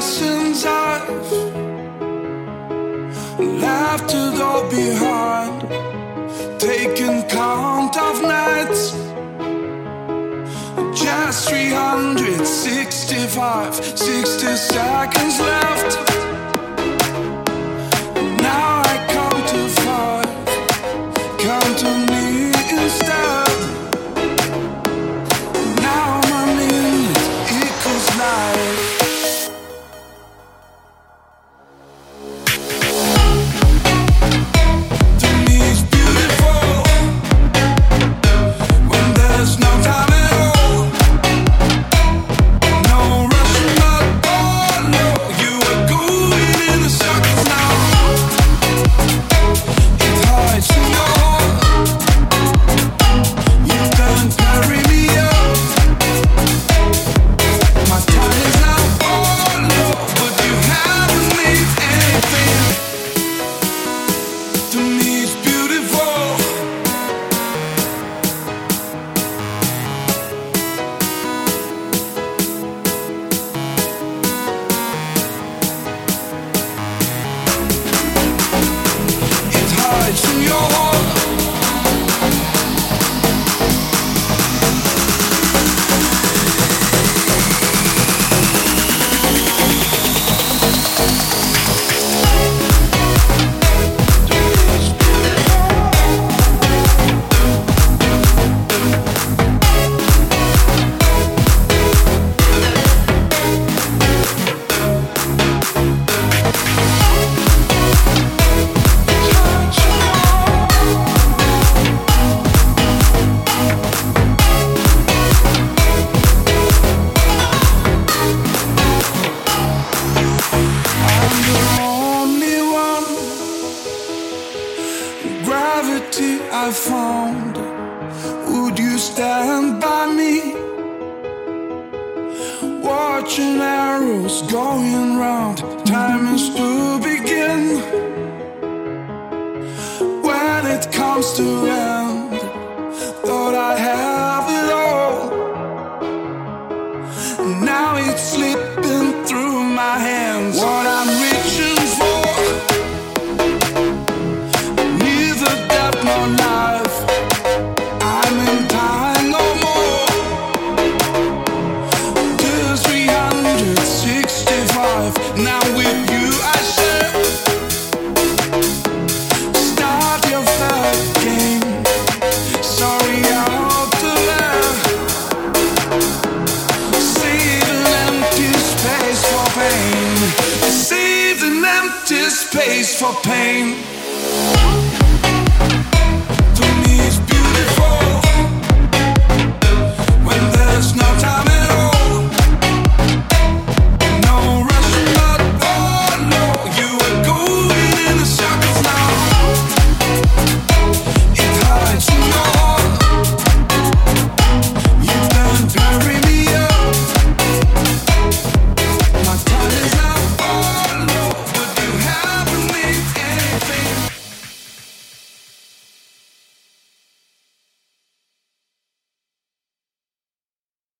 lessons I've left to go behind. Taking count of nights, just 365, 60 seconds left. ground, would you stand by me? Watching arrows going round, time is to begin. When it comes to end. empty space for pain.